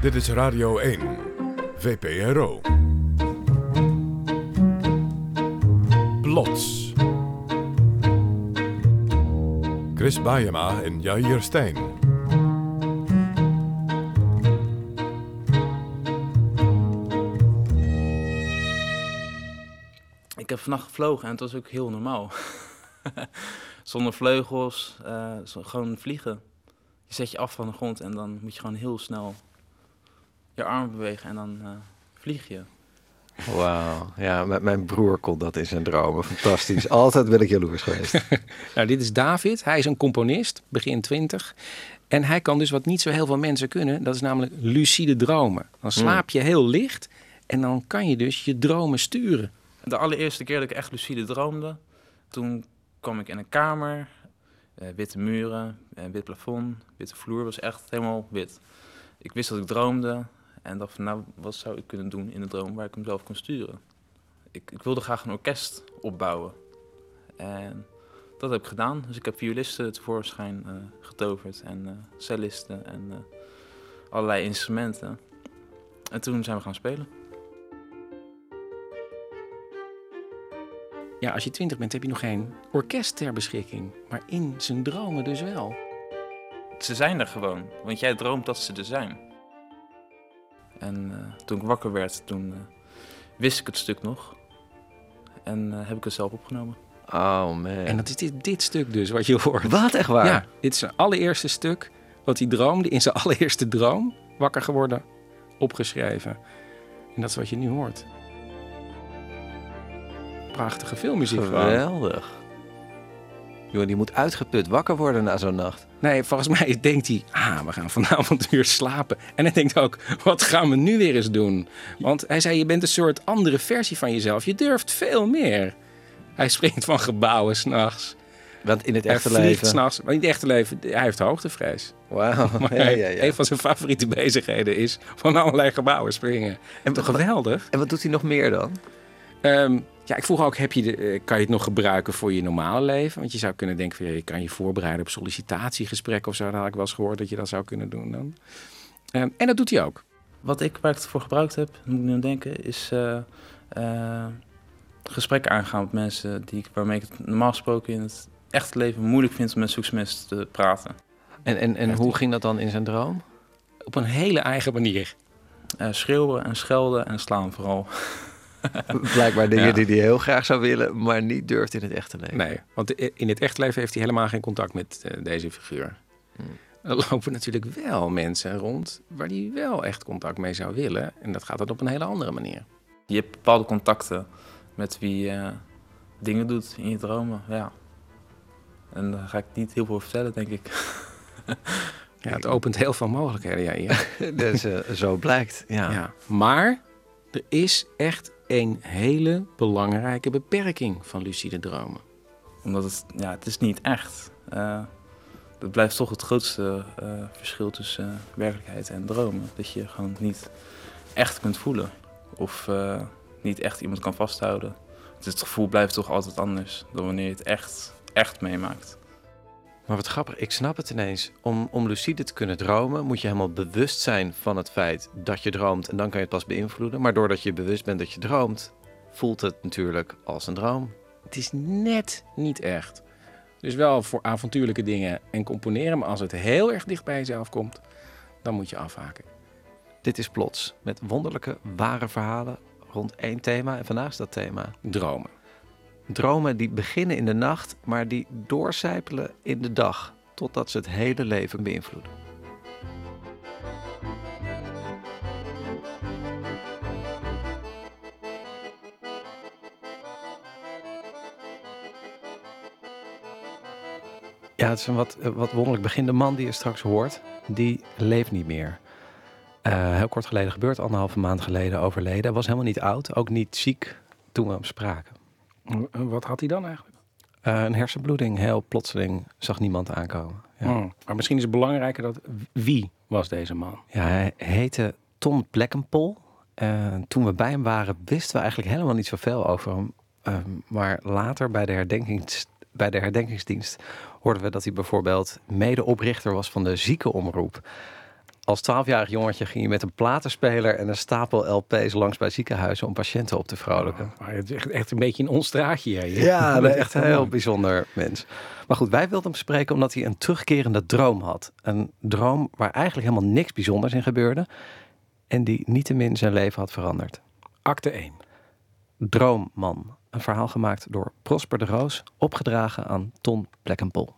Dit is Radio 1, VPRO. Plots. Chris Baiema en Jair Stijn. Ik heb vannacht gevlogen en het was ook heel normaal. Zonder vleugels, eh, gewoon vliegen. Je zet je af van de grond en dan moet je gewoon heel snel je armen bewegen en dan eh, vlieg je. Wauw. Ja, met mijn broer kon dat in zijn dromen. Fantastisch. Altijd ben ik jaloers geweest. Nou, dit is David. Hij is een componist, begin 20. En hij kan dus wat niet zo heel veel mensen kunnen. Dat is namelijk lucide dromen. Dan slaap je heel licht en dan kan je dus je dromen sturen. De allereerste keer dat ik echt lucide droomde, toen kwam ik in een kamer, eh, witte muren, eh, wit plafond, witte vloer, was echt helemaal wit. Ik wist dat ik droomde en dacht van nou, wat zou ik kunnen doen in de droom waar ik hem zelf kon sturen. Ik, ik wilde graag een orkest opbouwen en dat heb ik gedaan. Dus ik heb violisten tevoorschijn eh, getoverd en eh, cellisten en eh, allerlei instrumenten. En toen zijn we gaan spelen. Ja, als je 20 bent heb je nog geen orkest ter beschikking. Maar in zijn dromen dus wel. Ze zijn er gewoon, want jij droomt dat ze er zijn. En eh, toen ik wakker werd, toen eh, wist ik het stuk nog. En eh, heb ik het zelf opgenomen. Oh man. En dat is dit, dit stuk dus, wat je hoort. Wat, echt waar? Ja, dit is zijn allereerste stuk wat hij droomde. In zijn allereerste droom, wakker geworden, opgeschreven. En dat is wat je nu hoort. Prachtige filmmuziek gewoon. Geweldig. Jongen, die moet uitgeput wakker worden na zo'n nacht. Nee, volgens mij denkt hij, ah, we gaan vanavond weer slapen. En hij denkt ook, wat gaan we nu weer eens doen? Want hij zei, je bent een soort andere versie van jezelf. Je durft veel meer. Hij springt van gebouwen s'nachts. Want in het Hij echte leven... s'nachts. Maar in het echte leven, hij heeft hoogtevrees. Wauw. Ja, hij- ja, ja. een van zijn favoriete bezigheden is van allerlei gebouwen springen. En, Toch geweldig? en wat doet hij nog meer dan? Ehm, ja, ik vroeg ook, heb je de, eh, kan je het nog gebruiken voor je normale leven? Want je zou kunnen denken, van, ja, je kan je voorbereiden op sollicitatiegesprekken of zo. Dat had ik wel eens gehoord dat je dat zou kunnen doen dan. Ehm, en dat doet hij ook. Wat ik waar ik het voor gebruikt heb, moet ik nu aan denken, is eh, eh, gesprekken aangaan met mensen die, ik- waarmee ik het normaal gesproken in het echte leven moeilijk vind om met mensen te praten. En, en, en hoe ging dat dan in zijn droom? Op een hele eigen manier. Eh, schreeuwen en schelden en slaan vooral. Blijkbaar dingen Ja. die hij heel graag zou willen, maar niet durft in het echte leven. Nee, want in het echte leven heeft hij helemaal geen contact met eh, deze figuur. Hmm. Er lopen natuurlijk wel mensen rond waar hij wel echt contact mee zou willen. En dat gaat dan op een hele andere manier. Je hebt bepaalde contacten met wie je dingen doet in je dromen. Ja. En daar ga ik niet heel veel over vertellen, denk ik. Ja, het opent heel veel mogelijkheden. Ja, ja. Dus, eh, zo blijkt. Ja. Ja, maar er is echt een hele belangrijke beperking van lucide dromen. Omdat het, ja, het is niet echt. Eh dat blijft toch het grootste eh, verschil tussen eh, werkelijkheid en dromen. Dat je gewoon niet echt kunt voelen. Of niet echt iemand kan vasthouden. Het gevoel blijft toch altijd anders dan wanneer je het echt, echt meemaakt. Maar wat grappig, ik snap het ineens. Om, om lucide te kunnen dromen, moet je helemaal bewust zijn van het feit dat je droomt. En dan kan je het pas beïnvloeden. Maar doordat je bewust bent dat je droomt, voelt het natuurlijk als een droom. Het is net niet echt. Dus wel voor avontuurlijke dingen en componeren. Maar als het heel erg dicht bij jezelf komt, dan moet je afhaken. Dit is plots met wonderlijke, ware verhalen rond één thema. En vandaag is dat thema Dromen. Dromen die beginnen in de nacht, maar die doorcijpelen in de dag. Totdat ze het hele leven beïnvloeden. Ja, het is een wat, eh, wat wonderlijk begin. De man die je straks hoort, die leeft niet meer. Eh, heel kort geleden gebeurd, anderhalve maand geleden overleden. Hij was helemaal niet oud, ook niet ziek toen we hem spraken. Wat had hij dan eigenlijk? Eh, een hersenbloeding, heel plotseling, zag niemand aankomen. Ja. Hmm. Maar misschien is het belangrijker dat wie was deze man? Ja, hij heette Ton Plekkenpol. Eh, toen we bij hem waren, wisten we eigenlijk helemaal niet zoveel over hem. Ehm, maar later bij de, herdenkings, bij de herdenkingsdienst hoorden we dat hij bijvoorbeeld medeoprichter was van de ziekenomroep. Als twaalfjarig jongetje ging je met een platenspeler en een stapel LP's langs bij ziekenhuizen om patiënten op te vrolijken. Maar het is echt, een beetje in ons straatje. hè. Ja, nee, echt een heel bijzonder mens. Maar goed, wij wilden hem spreken omdat hij een terugkerende droom had. Een droom waar eigenlijk helemaal niks bijzonders in gebeurde. En die niettemin zijn leven had veranderd. Acte 1. Droomman. Een verhaal gemaakt door Prosper de Roos, opgedragen aan Ton Plekkenpol.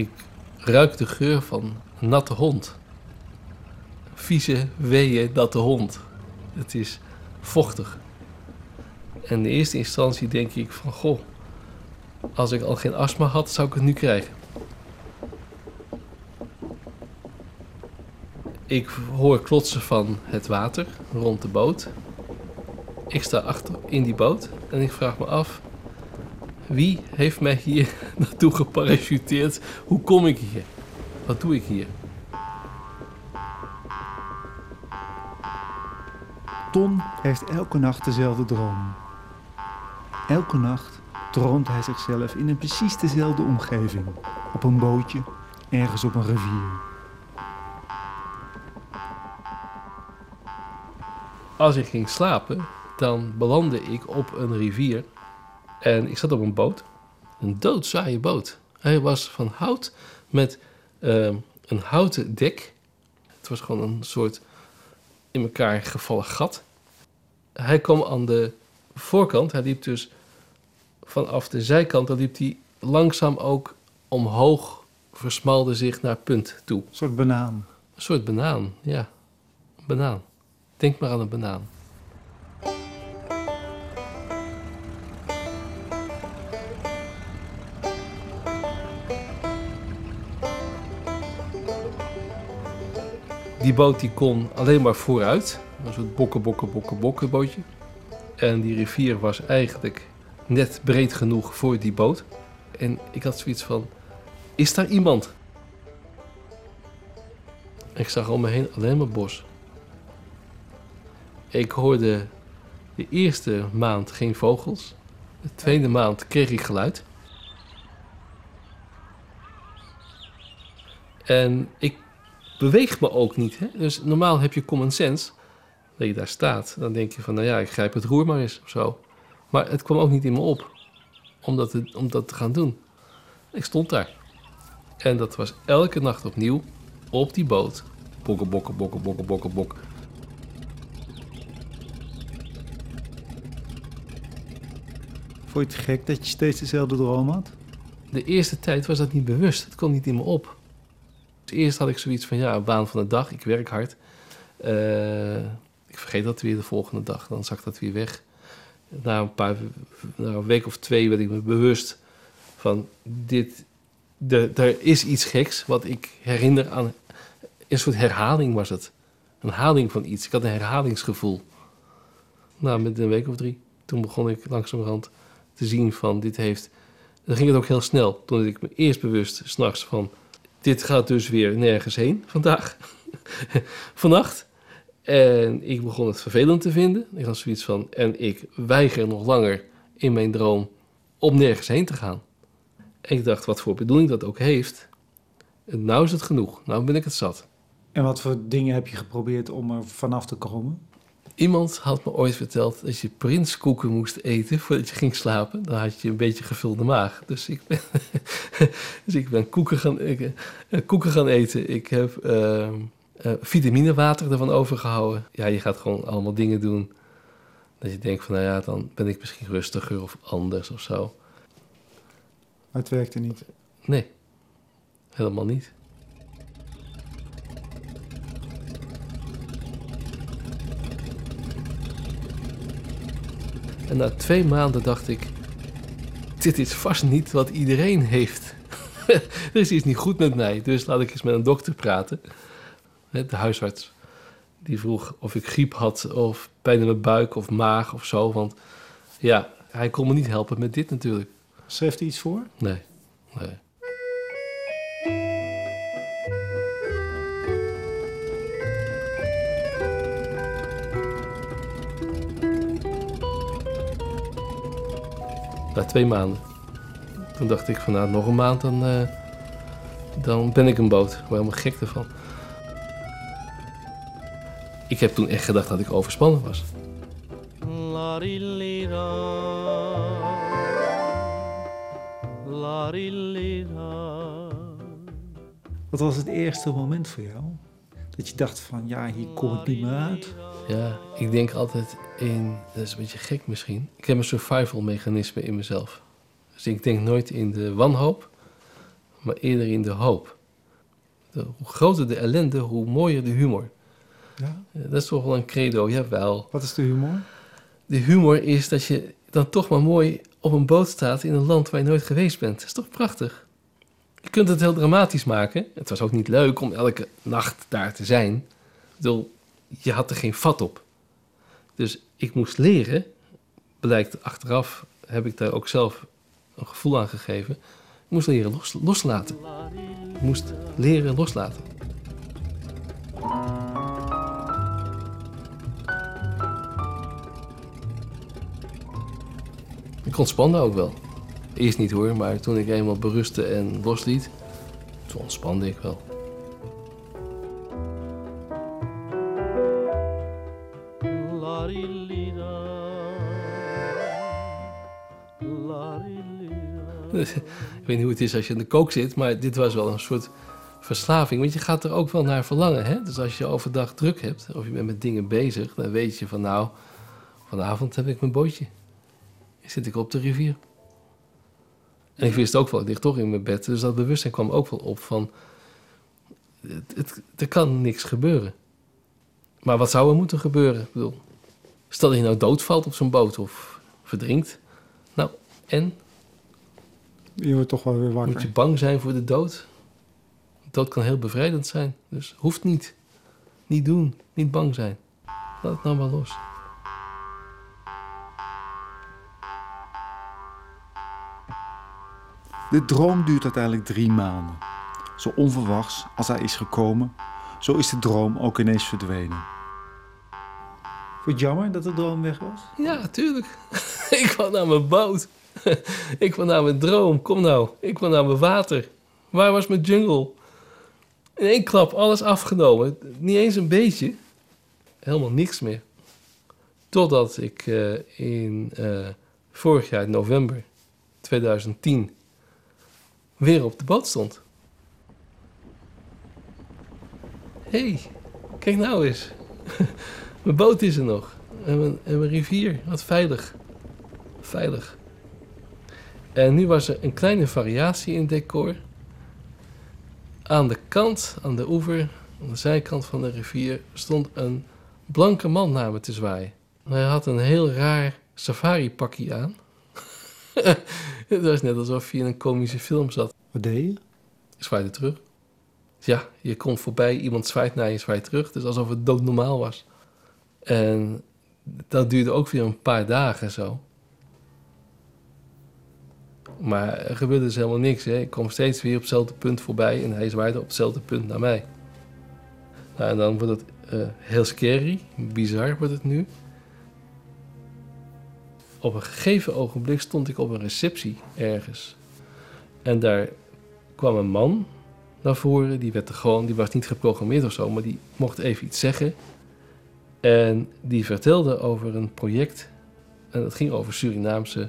Ik ruik de geur van natte hond. Vieze, weeën, natte hond. Het is vochtig. En in de eerste instantie denk ik van... Goh, als ik al geen astma had, zou ik het nu krijgen. Ik hoor klotsen van het water rond de boot. Ik sta achter in die boot en ik vraag me af... Wie heeft mij hier naartoe geparachuteerd? Hoe kom ik hier? Wat doe ik hier? Ton heeft elke nacht dezelfde droom. Elke nacht droomt hij zichzelf in een precies dezelfde omgeving. Op een bootje, ergens op een rivier. Als ik ging slapen, dan belandde ik op een rivier. En ik zat op een boot. Een doodzaaie boot. Hij was van hout met ehm, een houten dek. Het was gewoon een soort in elkaar gevallen gat. Hij kwam aan de voorkant. Hij liep dus vanaf de zijkant. Dan liep hij langzaam ook omhoog. Versmalde zich naar punt toe. Een soort banaan. Een soort banaan, ja. Een banaan. Denk maar aan een banaan. Die boot die kon alleen maar vooruit. Een soort bokken, bokken, bokken, bokken bootje. En die rivier was eigenlijk net breed genoeg voor die boot. En ik had zoiets van, is daar iemand? Ik zag om me heen alleen maar bos. Ik hoorde de eerste maand geen vogels. De tweede maand kreeg ik geluid. En ik beweeg me ook niet. Hè? Dus normaal heb je common sense. Dat je daar staat. Dan denk je van, nou ja, ik grijp het roer maar eens of zo. Maar het kwam ook niet in me op. Om dat te, om dat te gaan doen. Ik stond daar. En dat was elke nacht opnieuw op die boot. Bokken, bokken, bokken, bokken, bokken, bokken. Vond je het gek dat je steeds dezelfde droom had? De eerste tijd was dat niet bewust. Het kwam niet in me op. Eerst had ik zoiets van, ja, baan van de dag. Ik werk hard. Eh, ik vergeet dat weer de volgende dag. Dan zakt dat weer weg. Na een paar, na een week of twee werd ik me bewust van dit. de- Er is iets geks wat ik herinner aan. Een soort herhaling was het. Een herhaling van iets. Ik had een herhalingsgevoel. Nou, met een week of drie. Toen begon ik langzamerhand te zien van dit heeft. Dan ging het ook heel snel. Toen ik me eerst bewust s'nachts van. Dit gaat dus weer nergens heen vandaag. Vannacht. En ik begon het vervelend te vinden. Ik had zoiets van. En ik weiger nog langer in mijn droom om nergens heen te gaan. En ik dacht, wat voor bedoeling dat ook heeft. Nou is het genoeg. Nou ben ik het zat. En wat voor dingen heb je geprobeerd om er vanaf te komen? Iemand had me ooit verteld dat je prinskoeken moest eten voordat je ging slapen. Dan had je een beetje gevulde maag. Dus ik ben, dus ik ben koeken, gaan, ik, eh, koeken gaan eten. Ik heb eh, eh, vitaminewater ervan overgehouden. Ja, je gaat gewoon allemaal dingen doen. Dat je denkt van, nou ja, dan ben ik misschien rustiger of anders of zo. Maar het werkte niet. Nee, helemaal niet. En na twee maanden dacht ik: dit is vast niet wat iedereen heeft. er is iets niet goed met mij, dus laat ik eens met een dokter praten. De huisarts die vroeg of ik griep had, of pijn in mijn buik of maag of zo. Want ja, hij kon me niet helpen met dit natuurlijk. Schreef hij iets voor? Nee, nee. Na twee maanden. Toen dacht ik van nou, nog een maand dan, eh, dan ben ik een boot. Ik word helemaal gek ervan. Ik heb toen echt gedacht dat ik overspannen was. Wat was het eerste moment voor jou? Dat je dacht van, ja, hier kom ik niet meer uit. Ja, ik denk altijd in, dat is een beetje gek misschien. Ik heb een survival mechanisme in mezelf. Dus ik denk nooit in de wanhoop, maar eerder in de hoop. De, hoe groter de ellende, hoe mooier de humor. Ja? Ja, Dat is toch wel een credo, jawel. Wat is de humor? De humor is dat je dan toch maar mooi op een boot staat in een land waar je nooit geweest bent. Dat is toch prachtig? Je kunt het heel dramatisch maken. Het was ook niet leuk om elke nacht daar te zijn. Ik bedoel, je had er geen vat op. Dus ik moest leren. Blijkt achteraf, heb ik daar ook zelf een gevoel aan gegeven. Moest leren los, loslaten. Ik moest leren loslaten. Ik ontspande ook wel. Eerst niet hoor, maar toen ik eenmaal berustte en losliet, ontspande ik wel. Ik weet niet hoe het is als je in de kook zit, maar dit was wel een soort verslaving. Want je gaat er ook wel naar verlangen. Hè? Dus als je overdag druk hebt, of je bent met dingen bezig, dan weet je van nou, vanavond heb ik mijn bootje. Zit ik op de rivier. En ik wist ook wel, ik lig toch in mijn bed. Dus dat bewustzijn kwam ook wel op van, het, het, er kan niks gebeuren. Maar wat zou er moeten gebeuren? Bedoel, stel dat je nou doodvalt op zo'n boot of verdrinkt. Nou, en? Je wordt toch wel weer wakker. Moet je bang zijn voor de dood? De dood kan heel bevrijdend zijn. Dus hoeft niet. Niet doen. Niet bang zijn. Laat het nou maar los. De droom duurt uiteindelijk drie maanden. Zo onverwachts als hij is gekomen, zo is de droom ook ineens verdwenen. Vond je het jammer dat de droom weg was? Ja, tuurlijk. ik wou naar mijn boot. ik wou naar mijn droom. Kom nou. Ik wou naar mijn water. Waar was mijn jungle? In één klap alles afgenomen. Niet eens een beetje. Helemaal niks meer. Totdat ik eh, in eh, vorig jaar, november 2010, weer op de boot stond. Hé, hey, kijk nou eens. mijn boot is er nog. En en mijn rivier, wat veilig. Veilig. En nu was er een kleine variatie in het decor. Aan de kant, aan de oever, aan de zijkant van de rivier, stond een blanke man naar me te zwaaien. Hij had een heel raar safari-pakje aan. het was net alsof hij in een komische film zat. Wat deed je? Je zwaaide terug. Ja, je komt voorbij, iemand zwaait naar je, zwaait terug. Dus alsof het doodnormaal was. En dat duurde ook weer een paar dagen zo. Maar er gebeurde dus helemaal niks. Hè. Ik kwam steeds weer op hetzelfde punt voorbij en hij zwaaide op hetzelfde punt naar mij. Nou, en dan wordt het eh, heel scary, bizar wordt het nu. Op een gegeven ogenblik stond ik op een receptie ergens. En daar kwam een man naar voren. Die, werd er gewoon, die was niet geprogrammeerd of zo, maar die mocht even iets zeggen. En die vertelde over een project. En dat ging over Surinaamse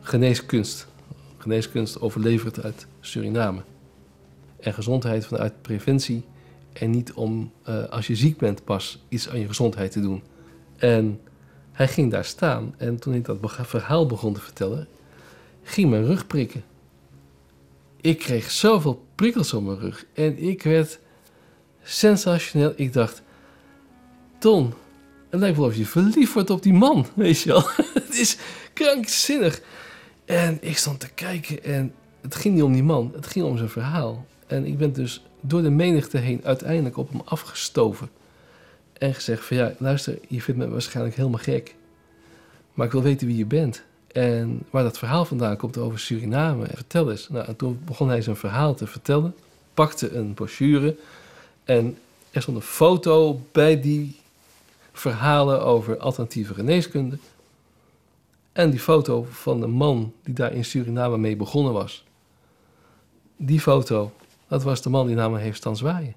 geneeskunst. Geneeskunst overleverd uit Suriname. En gezondheid vanuit preventie. En niet om eh, als je ziek bent pas iets aan je gezondheid te doen. En hij ging daar staan. En toen ik dat verhaal begon te vertellen, ging mijn rug prikken. Ik kreeg zoveel prikkels op mijn rug. En ik werd sensationeel. Ik dacht, Ton, het lijkt wel of je verliefd wordt op die man, weet je wel. het is krankzinnig. En ik stond te kijken en het ging niet om die man, het ging om zijn verhaal. En ik ben dus door de menigte heen uiteindelijk op hem afgestoven. En gezegd van ja, luister, je vindt me waarschijnlijk helemaal gek. Maar ik wil weten wie je bent. En waar dat verhaal vandaan komt over Suriname. Vertel eens. Nou, en toen begon hij zijn verhaal te vertellen. Pakte een brochure. En er stond een foto bij die verhalen over alternatieve geneeskunde. En die foto van de man die daar in Suriname mee begonnen was. Die foto, dat was de man die naar me heeft staan zwaaien.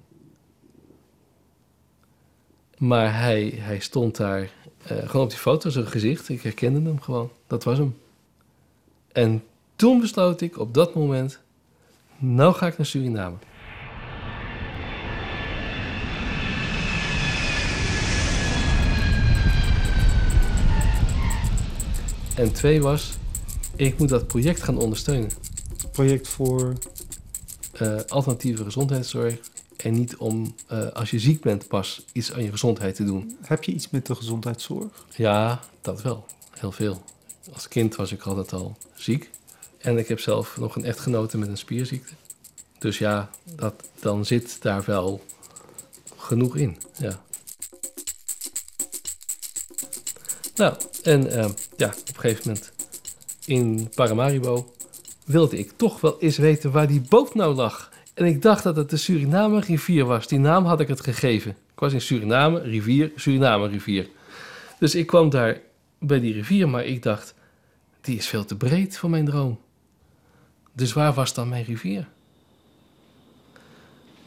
Maar hij, hij stond daar eh, gewoon op die foto, zijn gezicht. Ik herkende hem gewoon. Dat was hem. En toen besloot ik op dat moment... Nou ga ik naar Suriname. En twee was, ik moet dat project gaan ondersteunen. Project voor. Eh, alternatieve gezondheidszorg. En niet om, eh, als je ziek bent, pas iets aan je gezondheid te doen. Heb je iets met de gezondheidszorg? Ja, dat wel. Heel veel. Als kind was ik altijd al ziek. En ik heb zelf nog een echtgenote met een spierziekte. Dus ja, dat, dan zit daar wel genoeg in. Ja. Nou, en eh, ja, op een gegeven moment in Paramaribo wilde ik toch wel eens weten waar die boot nou lag. En ik dacht dat het de Suriname rivier was. Die naam had ik het gegeven. Ik was in Suriname, rivier, Suriname rivier. Dus ik kwam daar bij die rivier, maar ik dacht, die is veel te breed voor mijn droom. Dus waar was dan mijn rivier?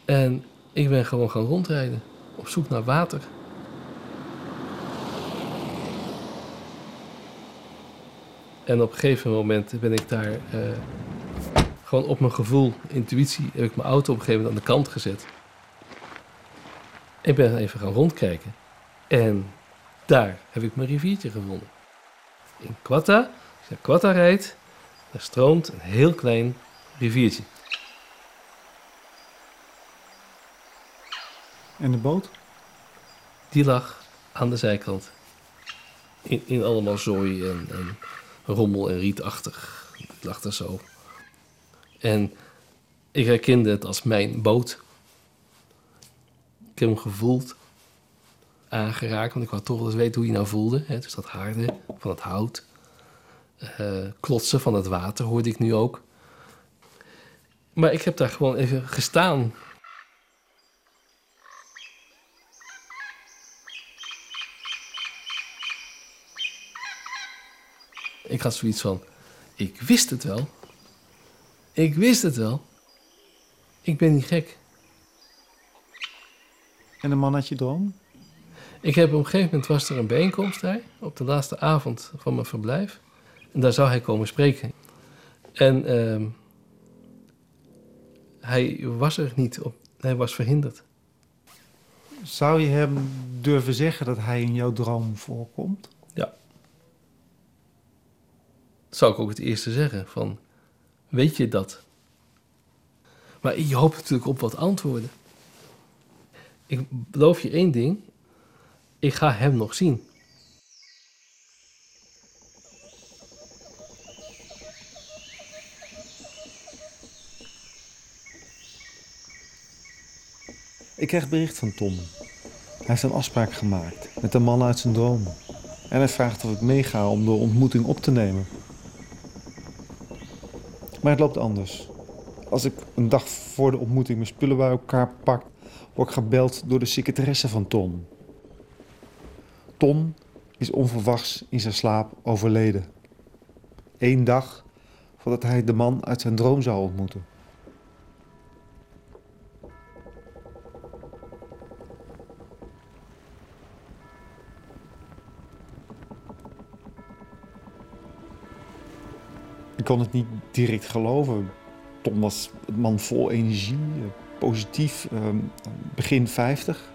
En ik ben gewoon gaan rondrijden, op zoek naar water. En op een gegeven moment ben ik daar eh, gewoon op mijn gevoel, intuïtie, heb ik mijn auto op een gegeven moment aan de kant gezet. Ik ben even gaan rondkijken. En daar heb ik mijn riviertje gevonden. In Quatta, als je naar Quatta rijdt, daar stroomt een heel klein riviertje. En de boot? Die lag aan de zijkant. In, in allemaal zooi en, en rommel en rietachtig. Het lag er zo. En ik herkende het als mijn boot. Ik heb hem gevoeld, aangeraakt, want ik wou toch wel eens weten hoe hij nou voelde. Hè? Dus dat harde van het hout. Eh, klotsen van het water hoorde ik nu ook. Maar ik heb daar gewoon even gestaan. Ik had zoiets van: ik wist het wel. Ik wist het wel. Ik ben niet gek. En de man had je droom? Ik heb op een gegeven moment was er een bijeenkomst daar, op de laatste avond van mijn verblijf. En daar zou hij komen spreken. En ehm, hij was er niet op, hij was verhinderd. Zou je hem durven zeggen dat hij in jouw droom voorkomt? Dat zou ik ook het eerste zeggen, van weet je dat? Maar je hoopt natuurlijk op wat antwoorden. Ik beloof je één ding, ik ga hem nog zien. Ik krijg bericht van Tom. Hij heeft een afspraak gemaakt met een man uit zijn droom. En hij vraagt of ik meega om de ontmoeting op te nemen. Maar het loopt anders. Als ik een dag voor de ontmoeting mijn spullen bij elkaar pak, word ik gebeld door de secretaresse van Ton. Ton is onverwachts in zijn slaap overleden. Eén dag voordat hij de man uit zijn droom zou ontmoeten. Ik kon het niet direct geloven. Tom was een man vol energie, eh, positief, ehm, begin 50.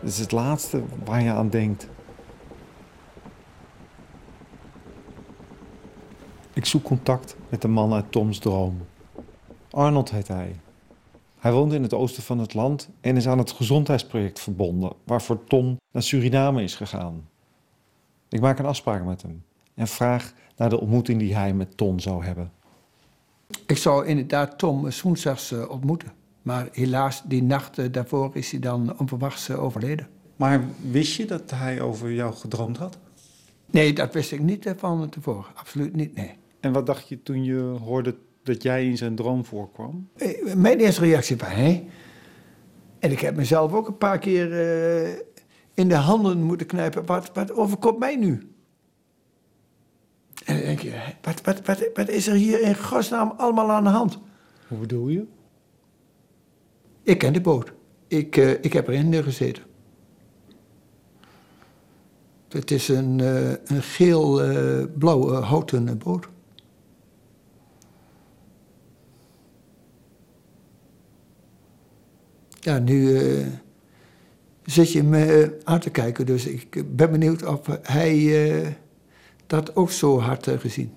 Dat is het laatste waar je aan denkt. Ik zoek contact met de man uit Toms droom. Arnold heet hij. Hij woont in het oosten van het land en is aan het gezondheidsproject verbonden, waarvoor Tom naar Suriname is gegaan. Ik maak een afspraak met hem en vraag naar de ontmoeting die hij met Ton zou hebben. Ik zou inderdaad Tom woensdags eh, ontmoeten. Maar helaas, die nacht eh, daarvoor is hij dan onverwachts eh, overleden. Maar wist je dat hij over jou gedroomd had? Nee, dat wist ik niet van tevoren. Absoluut niet, nee. En wat dacht je toen je hoorde dat jij in zijn droom voorkwam? Eh, Mijn eerste reactie was, hé? En ik heb mezelf ook een paar keer eh, in de handen moeten knijpen. Wat, wat overkomt mij nu? Denk je, wat, wat, wat, wat is er hier in godsnaam allemaal aan de hand? Hoe bedoel je? Ik ken de boot. Ik, eh, ik heb erin gezeten. Het is een, eh, een geel-blauwe houten boot. Ja, nu eh, zit je me aan te kijken, dus ik ben benieuwd of hij eh, dat ook zo had eh, gezien.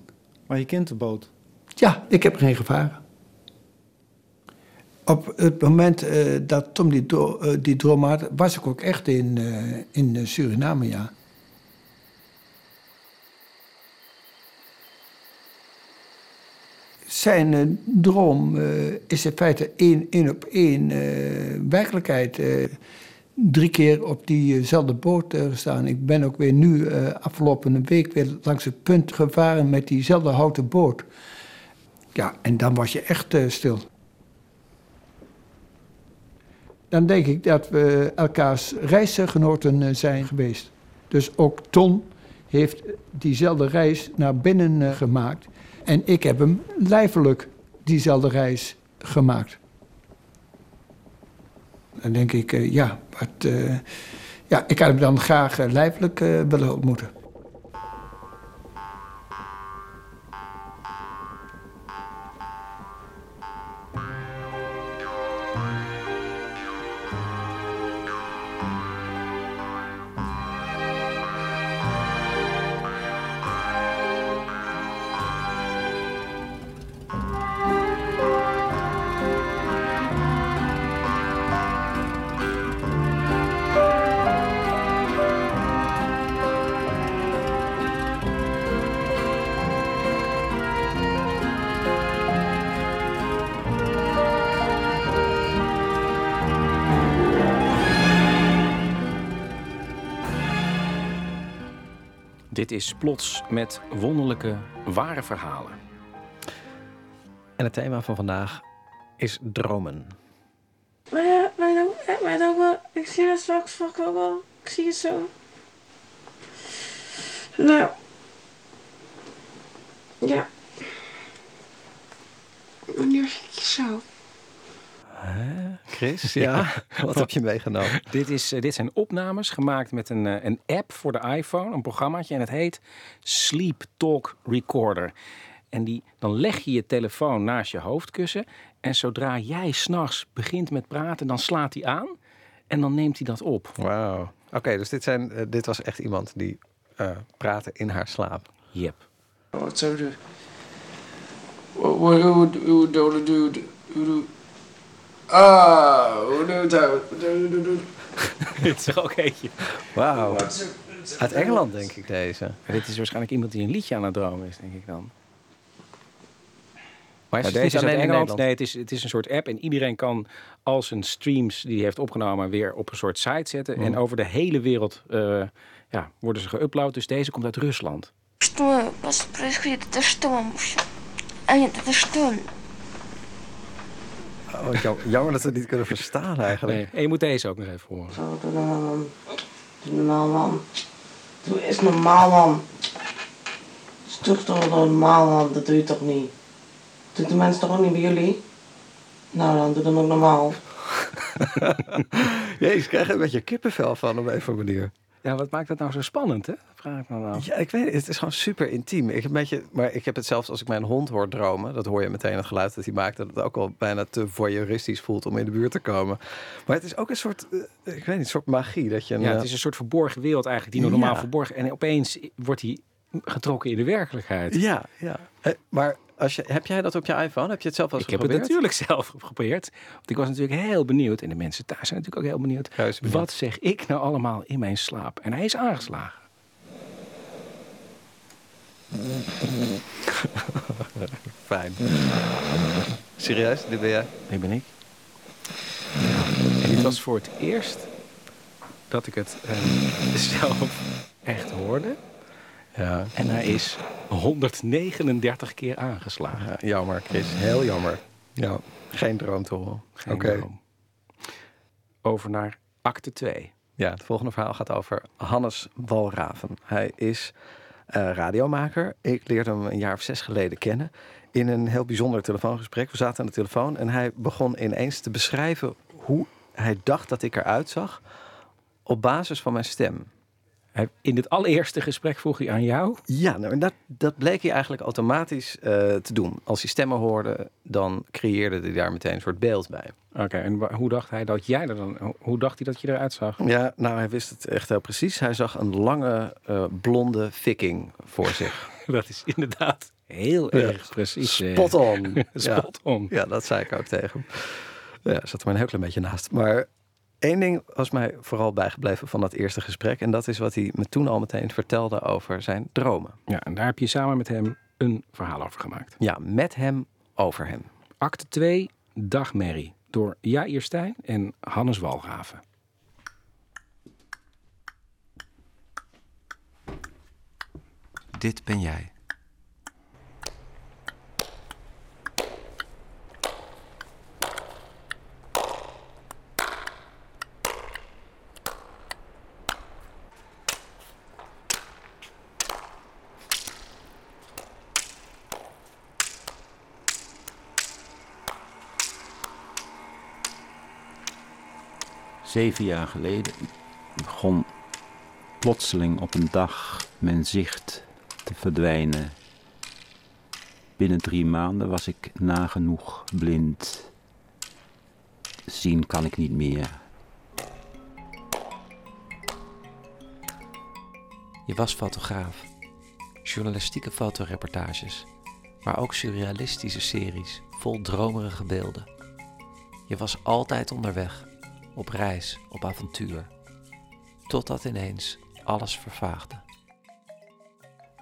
Maar je kent de boot. Ja, ik heb geen gevaren. Op het moment eh, dat Tom die, eh, die droom had, was ik ook echt in, in Suriname, ja. Zijn droom is in feite één, één op één werkelijkheid. Drie keer op diezelfde boot eh, gestaan. Ik ben ook weer nu eh, afgelopen week weer langs het punt gevaren met diezelfde houten boot. Ja, en dan was je echt eh, stil. Dan denk ik dat we elkaars reisgenoten zijn geweest. Dus ook Ton heeft diezelfde reis naar binnen gemaakt. En ik heb hem lijfelijk diezelfde reis gemaakt. Dan denk ik, eh, ja, wat, eh, ja, ik had hem dan graag eh, lijfelijk willen ontmoeten. Dit is Plots met wonderlijke, ware verhalen. En het thema van vandaag is dromen. Maar ja, maar dan, eh, maar dan wel, ik zie het straks ook wel. Ik zie het zo. Nou. Ja. Wanneer zie ik je zo? Chris, ja, wat heb je meegenomen? Dit, is, eh, dit zijn opnames gemaakt met een, eh, een app voor de iPhone, een programmaatje. En het heet Sleep Talk Recorder. En die, dan leg je je telefoon naast je hoofdkussen. En zodra jij s'nachts begint met praten, dan slaat hij aan. En dan neemt hij dat op. Wauw. Oké, dus dit, zijn, eh, dit was echt iemand die eh praatte in haar slaap. Yep. Wat zou de... Wat hoe hoe hoe doe hoe doe Ah, hoe doet hij? Dit is er ook eentje. Wauw. Uit Engeland denk ik deze. Maar dit is waarschijnlijk iemand die een liedje aan het dromen is, denk ik dan. Maar Maar is het deze niet is uit alleen in Engeland. Nederland? Nee, het is, het is een soort app en iedereen kan al zijn streams die hij heeft opgenomen weer op een soort site zetten. En over de hele wereld eh, ja, worden ze geüpload. Dus deze komt uit Rusland. Что происходит? Это что, мамуша? Аня, это что? Oh, jam- jammer dat we het niet kunnen verstaan eigenlijk. Nee, en je moet deze ook nog even horen. Zo, doe normaal, man. Doe normaal, man. Doe eens normaal, man. Stug toch normaal, man. Dat doe je toch niet? Doet de mensen toch ook niet bij jullie? Nou, dan doe dan ook normaal. Jezus, ik krijg er een beetje kippenvel van op een of andere manier. Ja, wat maakt dat nou zo spannend, hè? Vraag ik me nou. Ja, ik weet het. Het is gewoon super intiem. Ik heb een beetje, maar ik heb het zelfs als ik mijn hond hoor dromen. Dat hoor je meteen het geluid dat hij maakt. Dat het ook al bijna te voyeuristisch voelt om in de buurt te komen. Maar het is ook een soort, eh, ik weet niet, een soort magie. Dat je een, Ja, het eh, is een soort verborgen wereld eigenlijk, die nog normaal Ja. verborgen. En opeens wordt hij getrokken in de werkelijkheid. Ja, ja. Eh, maar als je, heb jij dat op je iPhone? Heb je het zelf wel eens Ik heb het geprobeerd? natuurlijk zelf geprobeerd. Want ik was natuurlijk heel benieuwd. En de mensen thuis zijn natuurlijk ook heel benieuwd. Wat zeg ik nou allemaal in mijn slaap? En hij is aangeslagen. Fijn. Serieus? Dit ben jij? Dit ben ik. En dit was voor het eerst dat ik het eh, zelf echt hoorde. Ja. En hij is 139 keer aangeslagen. ja. Jammer, Chris. Heel jammer. Ja. Geen droom te horen. Geen droom. Over naar acte 2. Ja, het volgende verhaal gaat over Hannes Walraven. Hij is eh, radiomaker. Ik leerde hem een jaar of zes geleden kennen in een heel bijzonder telefoongesprek. We zaten aan de telefoon en hij begon ineens te beschrijven hoe hij dacht dat ik eruit zag op basis van mijn stem. In het allereerste gesprek vroeg hij aan jou. Ja, nou, dat, dat bleek hij eigenlijk automatisch eh, te doen. Als hij stemmen hoorde, dan creëerde hij daar meteen een soort beeld bij. Oké, en hoe dacht hij dat jij er dan... ho- Hoe dacht hij dat je eruit zag? Ja, nou, hij wist het echt heel precies. Hij zag een lange, eh, blonde viking voor zich. Dat is inderdaad heel Ja. erg precies. eh, Spot on. ja. Spot on. ja, dat zei ik ook tegen hem. Ja, zat er maar een heel klein beetje naast. Maar één ding was mij vooral bijgebleven van dat eerste gesprek. En dat is wat hij me toen al meteen vertelde over zijn dromen. Ja, en daar heb je samen met hem een verhaal over gemaakt. Ja, met hem, over hem. Acte 2, Dagmerrie. Door Jair Stijn en Hannes Walraven. Dit ben jij. Zeven jaar geleden begon plotseling op een dag mijn zicht te verdwijnen. Binnen drie maanden was ik nagenoeg blind. Zien kan ik niet meer. Je was fotograaf. Journalistieke fotoreportages, maar ook surrealistische series vol dromerige beelden. Je was altijd onderweg, op reis, op avontuur. Totdat ineens alles vervaagde.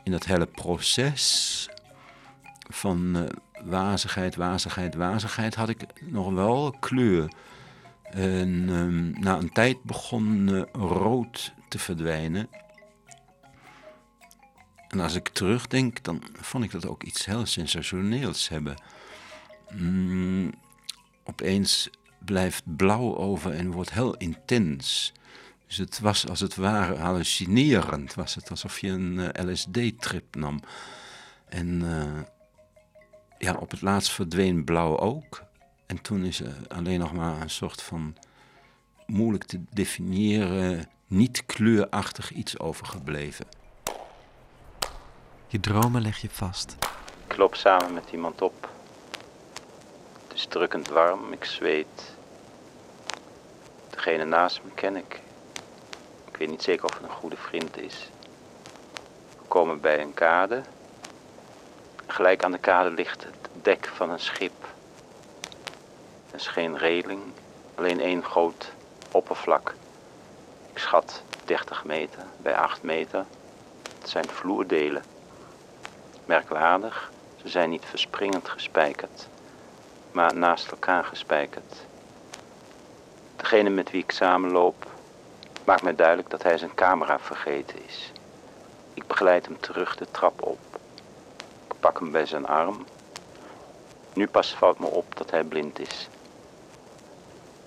In dat hele proces van eh, wazigheid, wazigheid, wazigheid had ik nog wel kleur. En ehm, na een tijd begon eh, rood te verdwijnen. En als ik terugdenk, dan vond ik dat ook iets heel sensationeels hebben. Mm, opeens blijft blauw over en wordt heel intens. Dus het was als het ware hallucinerend. Was het alsof je een eh, LSD-trip nam. En eh, ja, op het laatst verdween blauw ook. En toen is er alleen nog maar een soort van moeilijk te definiëren, niet kleurachtig iets overgebleven. Je dromen leg je vast. Ik loop samen met iemand op. Is drukkend warm, ik zweet. Degene naast me ken ik. Ik weet niet zeker of het een goede vriend is. We komen bij een kade. Gelijk aan de kade ligt het dek van een schip. Er is geen reling, alleen één groot oppervlak. Ik schat 30 meter bij 8 meter. Het zijn vloerdelen. Merkwaardig, ze zijn niet verspringend gespijkerd, maar naast elkaar gespijkerd. Degene met wie ik samenloop maakt mij duidelijk dat hij zijn camera vergeten is. Ik begeleid hem terug de trap op. Ik pak hem bij zijn arm. Nu pas valt me op dat hij blind is.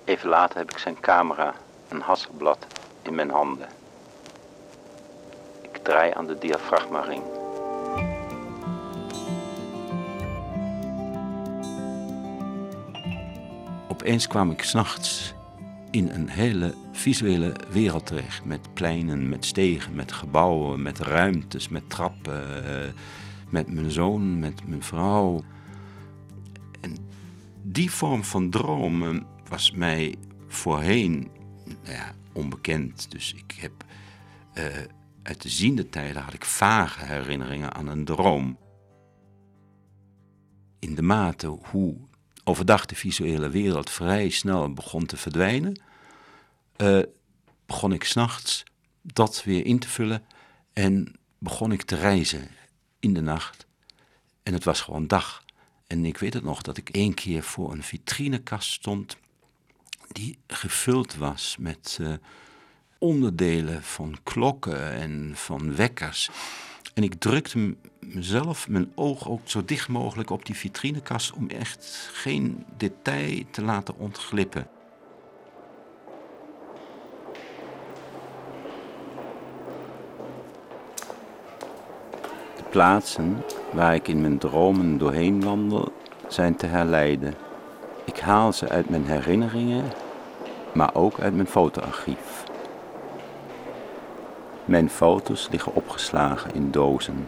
Even later heb ik zijn camera, een hasselblad, in mijn handen. Ik draai aan de diafragmaring. Opeens kwam ik s'nachts in een hele visuele wereld terecht. Met pleinen, met stegen, met gebouwen, met ruimtes, met trappen. eh, Met mijn zoon, met mijn vrouw. En die vorm van dromen was mij voorheen nou ja, onbekend. Dus ik heb eh, uit de ziende tijden had ik vage herinneringen aan een droom. In de mate hoe overdag de visuele wereld vrij snel begon te verdwijnen, eh, begon ik s'nachts dat weer in te vullen en begon ik te reizen in de nacht. En het was gewoon dag. En ik weet het nog dat ik één keer voor een vitrinekast stond die gevuld was met eh, onderdelen van klokken en van wekkers. En ik drukte mezelf, mijn oog ook zo dicht mogelijk op die vitrinekast om echt geen detail te laten ontglippen. plaatsen waar ik in mijn dromen doorheen wandel zijn te herleiden. Ik haal ze uit mijn herinneringen, maar ook uit mijn fotoarchief. Mijn foto's liggen opgeslagen in dozen.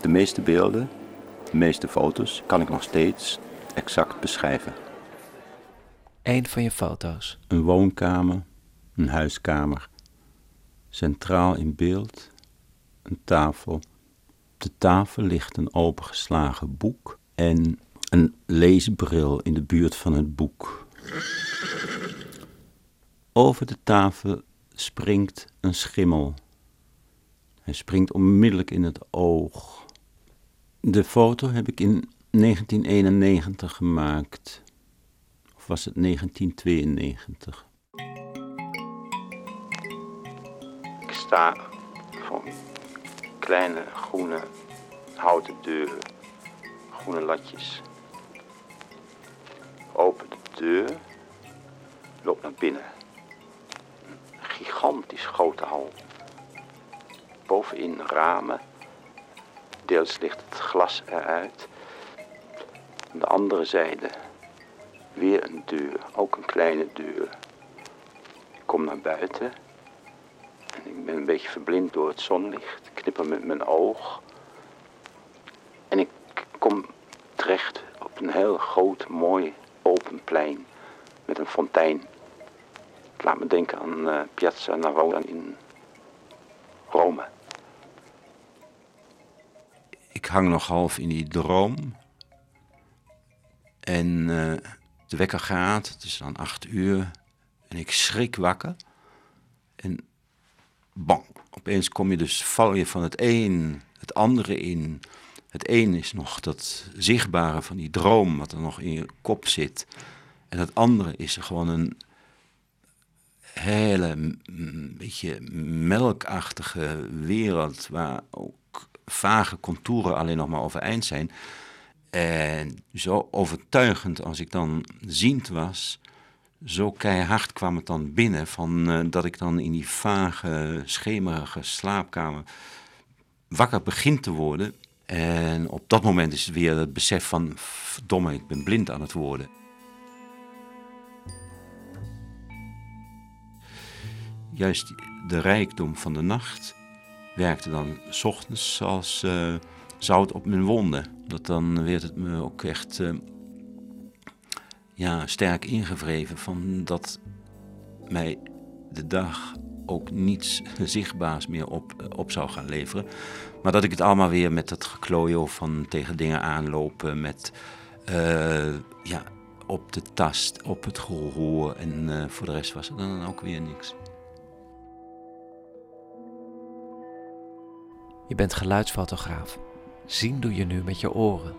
De meeste beelden, de meeste foto's kan ik nog steeds exact beschrijven. Eén van je foto's. Een woonkamer, een huiskamer. Centraal in beeld, een tafel. Op de tafel ligt een opengeslagen boek en een leesbril in de buurt van het boek. Over de tafel springt een schimmel. Springt onmiddellijk in het oog. De foto heb ik in 1991 gemaakt. Of was het 1992? Ik sta voor kleine groene houten deur, groene latjes. Open de deur, loop naar binnen. Een gigantisch grote hal. Bovenin ramen, deels ligt het glas eruit. Aan de andere zijde weer een deur, ook een kleine deur. Ik kom naar buiten en ik ben een beetje verblind door het zonlicht. Ik knipper met mijn oog. En ik kom terecht op een heel groot, mooi, open plein met een fontein. Het laat me denken aan eh, Piazza Navona in Rome. Hang nog half in die droom. En eh, de wekker gaat, het is dan acht uur. En ik schrik wakker. En bang, opeens kom je dus, val je van het een het andere in. Het een is nog dat zichtbare van die droom wat er nog in je kop zit. En het andere is gewoon een hele beetje melkachtige wereld waar vage contouren alleen nog maar overeind zijn. En zo overtuigend als ik dan ziend was, zo keihard kwam het dan binnen van eh, dat ik dan in die vage, schemerige slaapkamer wakker begint te worden. En op dat moment is het weer het besef van, verdomme, ik ben blind aan het worden. Juist de rijkdom van de nacht werkte dan 's ochtends als eh, zout op mijn wonden. Dat dan werd het me ook echt eh, ja, sterk ingevreven van dat mij de dag ook niets zichtbaars meer op, op zou gaan leveren. Maar dat ik het allemaal weer met dat geklooien van tegen dingen aanlopen, met eh, ja, op de tast, op het gehoor en voor de rest was er dan ook weer niks. Je bent geluidsfotograaf. Zien doe je nu met je oren.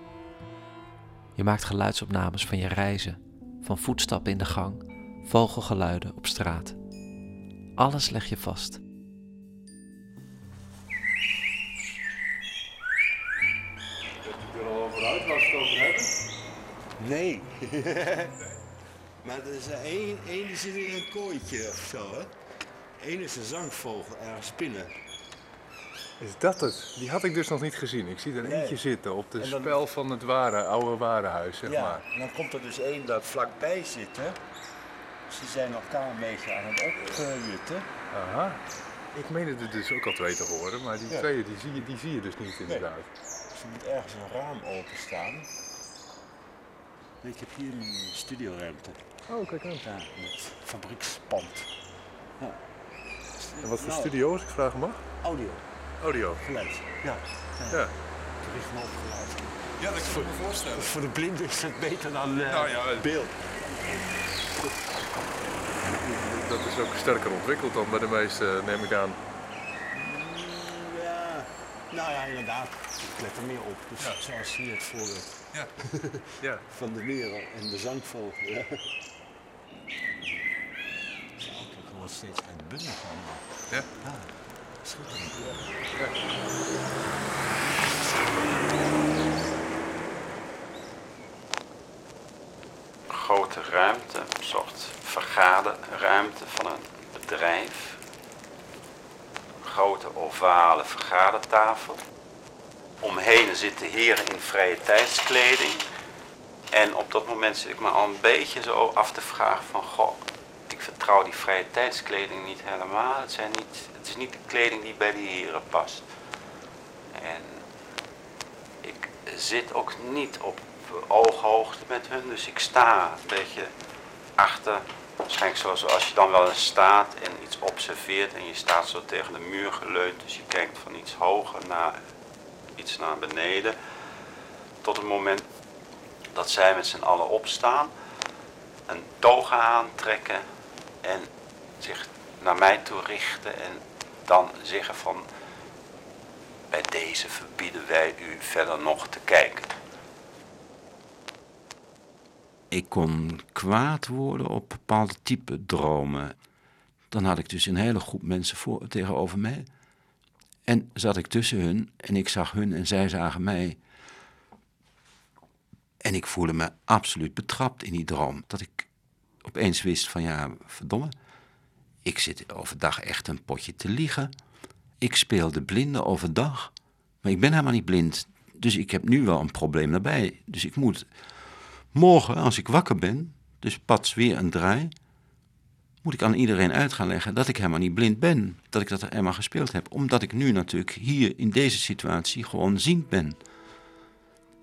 Je maakt geluidsopnames van je reizen, van voetstappen in de gang, vogelgeluiden op straat. Alles leg je vast. Nee. maar er is één, één die zit in een kooitje of zo? Eén is een zangvogel, ergens binnen. Is dat het? Die had ik dus nog niet gezien. Ik zie er Nee. eentje zitten op de dan- spel van het ware, oude warenhuis, zeg ja, maar. en dan komt er dus één dat vlakbij zit, hè? Ze zijn elkaar een beetje aan het opjutten. Aha. Ik meen het er dus ook al twee te horen, maar die Ja. twee die zie, je, die zie je dus niet inderdaad. Dus er moet ergens een raam openstaan. Ik heb hier een studioruimte. Oh, kijk aan. Ja, met fabriekspand. Ja. En wat voor Nou, studio, als ik vragen mag? Audio. Audio. Geluid. Ja. Ja. Toerisme opgeluid. Ja, dat kan ik me voorstellen. Voor de blinden is het beter dan eh, Nou ja, het- beeld. Dat is ook sterker ontwikkeld dan bij de meeste, neem ik aan. Ja, nou ja, inderdaad. Ik let er meer op. Dus zoals hier het voorbeeld Ja. ja. van de merel en de zangvogel. Ja. Er wordt steeds uitbundig allemaal. Ja. Ja, grote ruimte, een soort vergaderruimte van een bedrijf. Grote ovale vergadertafel. omheen zitten heren in vrije tijdskleding. En op dat moment zit ik me al een beetje zo af te vragen van... Goh, ik vertrouw die vrije tijdskleding niet helemaal. Het, zijn niet, het is niet de kleding die bij die heren past. En ik zit ook niet op ooghoogte met hun. Dus ik sta een beetje achter... Waarschijnlijk zoals als je dan wel eens staat en iets observeert... en je staat zo tegen de muur geleund. Dus je kijkt van iets hoger naar iets naar beneden. Tot het moment dat zij met z'n allen opstaan, een toga aantrekken en zich naar mij toe richten en dan zeggen van bij deze verbieden wij u verder nog te kijken. Ik kon kwaad worden op bepaalde type dromen. Dan had ik dus een hele groep mensen voor, tegenover mij. En zat ik tussen hun en ik zag hun en zij zagen mij. En ik voelde me absoluut betrapt in die droom. Dat ik opeens wist van ja, verdomme. Ik zit overdag echt een potje te liegen. Ik speel de blinde overdag. Maar ik ben helemaal niet blind. Dus ik heb nu wel een probleem daarbij. Dus ik moet morgen, als ik wakker ben, dus pas weer een draai, moet ik aan iedereen uit gaan leggen dat ik helemaal niet blind ben. Dat ik dat helemaal gespeeld heb. Omdat ik nu natuurlijk hier in deze situatie gewoon ziend ben.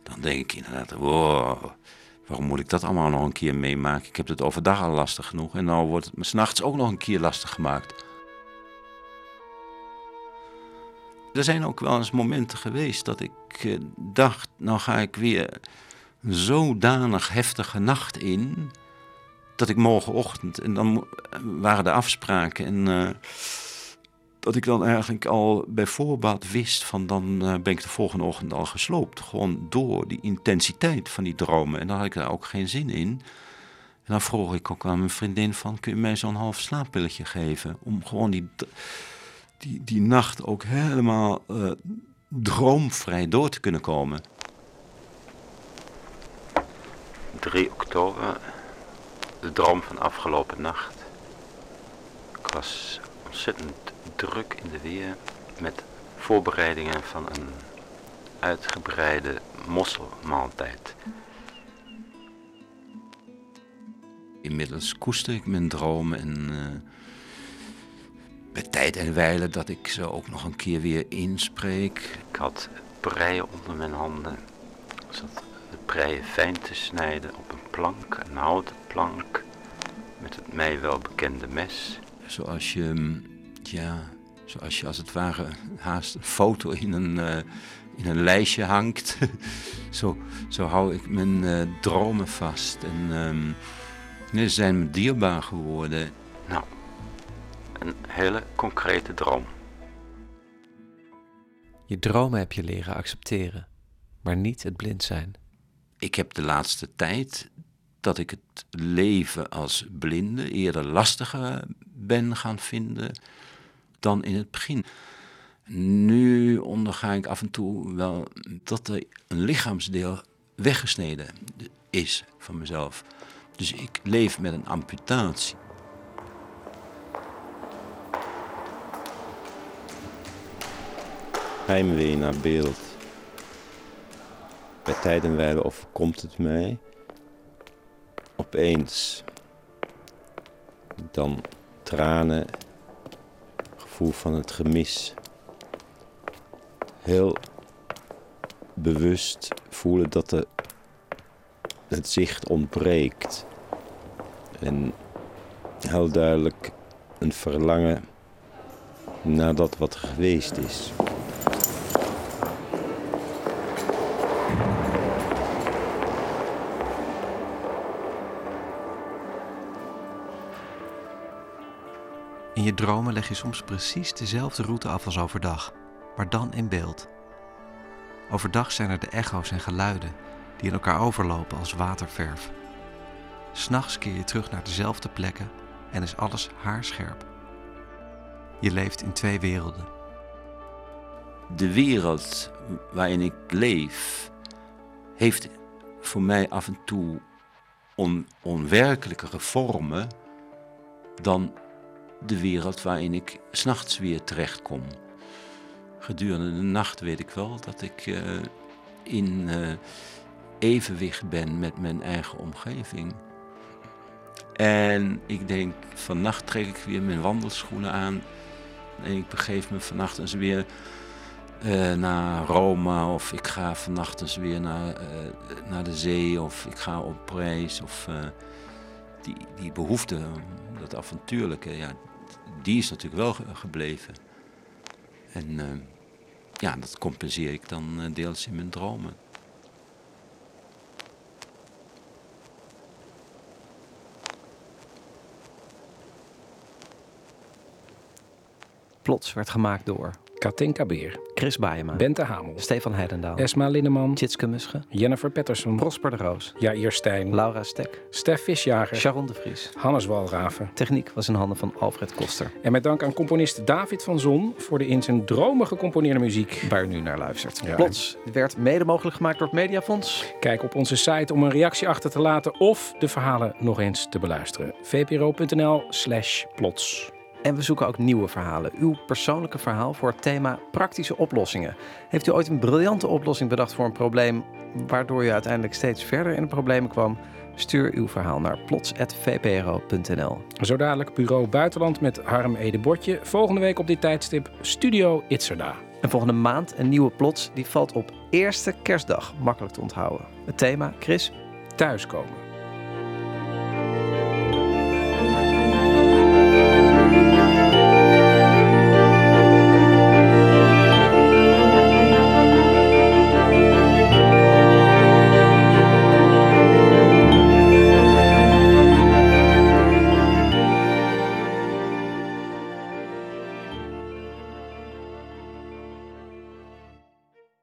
Dan denk ik inderdaad, wow, waarom moet ik dat allemaal nog een keer meemaken? Ik heb het overdag al lastig genoeg en nou wordt het me s'nachts ook nog een keer lastig gemaakt. Er zijn ook wel eens momenten geweest dat ik eh, dacht, nou ga ik weer een zodanig heftige nacht in dat ik morgenochtend, en dan waren de afspraken, en uh, dat ik dan eigenlijk al bij voorbaat wist van dan uh, ben ik de volgende ochtend al gesloopt. Gewoon door die intensiteit van die dromen. En dan had ik daar ook geen zin in. En dan vroeg ik ook aan mijn vriendin van, kun je mij zo'n half slaappilletje geven? Om gewoon die, die, die nacht ook helemaal uh, droomvrij door te kunnen komen. 3 oktober de droom van afgelopen nacht. Ik was ontzettend druk in de weer met voorbereidingen van een uitgebreide mosselmaaltijd. Inmiddels koester ik mijn dromen en uh, bij tijd en wijle dat ik ze ook nog een keer weer inspreek. Ik had preien onder mijn handen. Ik zat de preien fijn te snijden op een plank, een houten plank, met het mij wel bekende mes. Zoals je, mm, ja, zoals je als het ware haast een foto in een, uh, in een lijstje hangt. zo, zo hou ik mijn uh, dromen vast. En um, ze zijn me dierbaar geworden. Nou, een hele concrete droom. Je dromen heb je leren accepteren, maar niet het blind zijn. Ik heb de laatste tijd dat ik het leven als blinde eerder lastiger ben gaan vinden dan in het begin. Nu onderga ik af en toe wel dat er een lichaamsdeel weggesneden is van mezelf. Dus ik leef met een amputatie. Heimwee naar beeld. Bij tijd en wijle overkomt het mij opeens dan tranen, van het gemis. Heel bewust voelen dat er het zicht ontbreekt. En heel duidelijk een verlangen naar dat wat geweest is. In je dromen leg je soms precies dezelfde route af als overdag, maar dan in beeld. Overdag zijn er de echo's en geluiden die in elkaar overlopen als waterverf. S'nachts keer je terug naar dezelfde plekken en is alles haarscherp. Je leeft in twee werelden. De wereld waarin ik leef heeft voor mij af en toe on, onwerkelijkere vormen dan de wereld waarin ik s'nachts weer terechtkom. gedurende de nacht weet ik wel dat ik eh, in eh, evenwicht ben met mijn eigen omgeving. En ik denk, vannacht trek ik weer mijn wandelschoenen aan. En ik begeef me vannacht eens weer eh, naar Rome. Of ik ga vannacht eens weer naar, naar de zee. Of ik ga op reis. Of die, die behoefte, dat avontuurlijke, ja, die is natuurlijk wel ge- gebleven. En eh, ja, dat compenseer ik dan eh, deels in mijn dromen. Plots werd gemaakt door Katinka Beer, Chris Baaema, Bente Hamel, Stefan Heidendaal, Esma Linneman, Tjitske Musche, Jennifer Patterson, Prosper de Roos, Jair Stijn, Laura Stek, Stef Visjager, Sharon de Vries. Hannes Walraven. Techniek was in handen van Alfred Koster, En met dank aan componist David van Zon voor de in zijn dromen gecomponeerde muziek. waar u nu naar luistert. Ja. Plots werd mede mogelijk gemaakt door het Mediafonds. Kijk op onze site om een reactie achter te laten of de verhalen nog eens te beluisteren. vpro.nl slash plots. En we zoeken ook nieuwe verhalen. Uw persoonlijke verhaal voor het thema praktische oplossingen. Heeft u ooit een briljante oplossing bedacht voor een probleem, waardoor u uiteindelijk steeds verder in de problemen kwam? Stuur uw verhaal naar plots.vpro.nl. Zo dadelijk Bureau Buitenland met Harm Ede Botje. Volgende week op dit tijdstip Studio Itzerda. En volgende maand een nieuwe plots, die valt op eerste kerstdag makkelijk te onthouden. Het thema, Chris? Thuiskomen.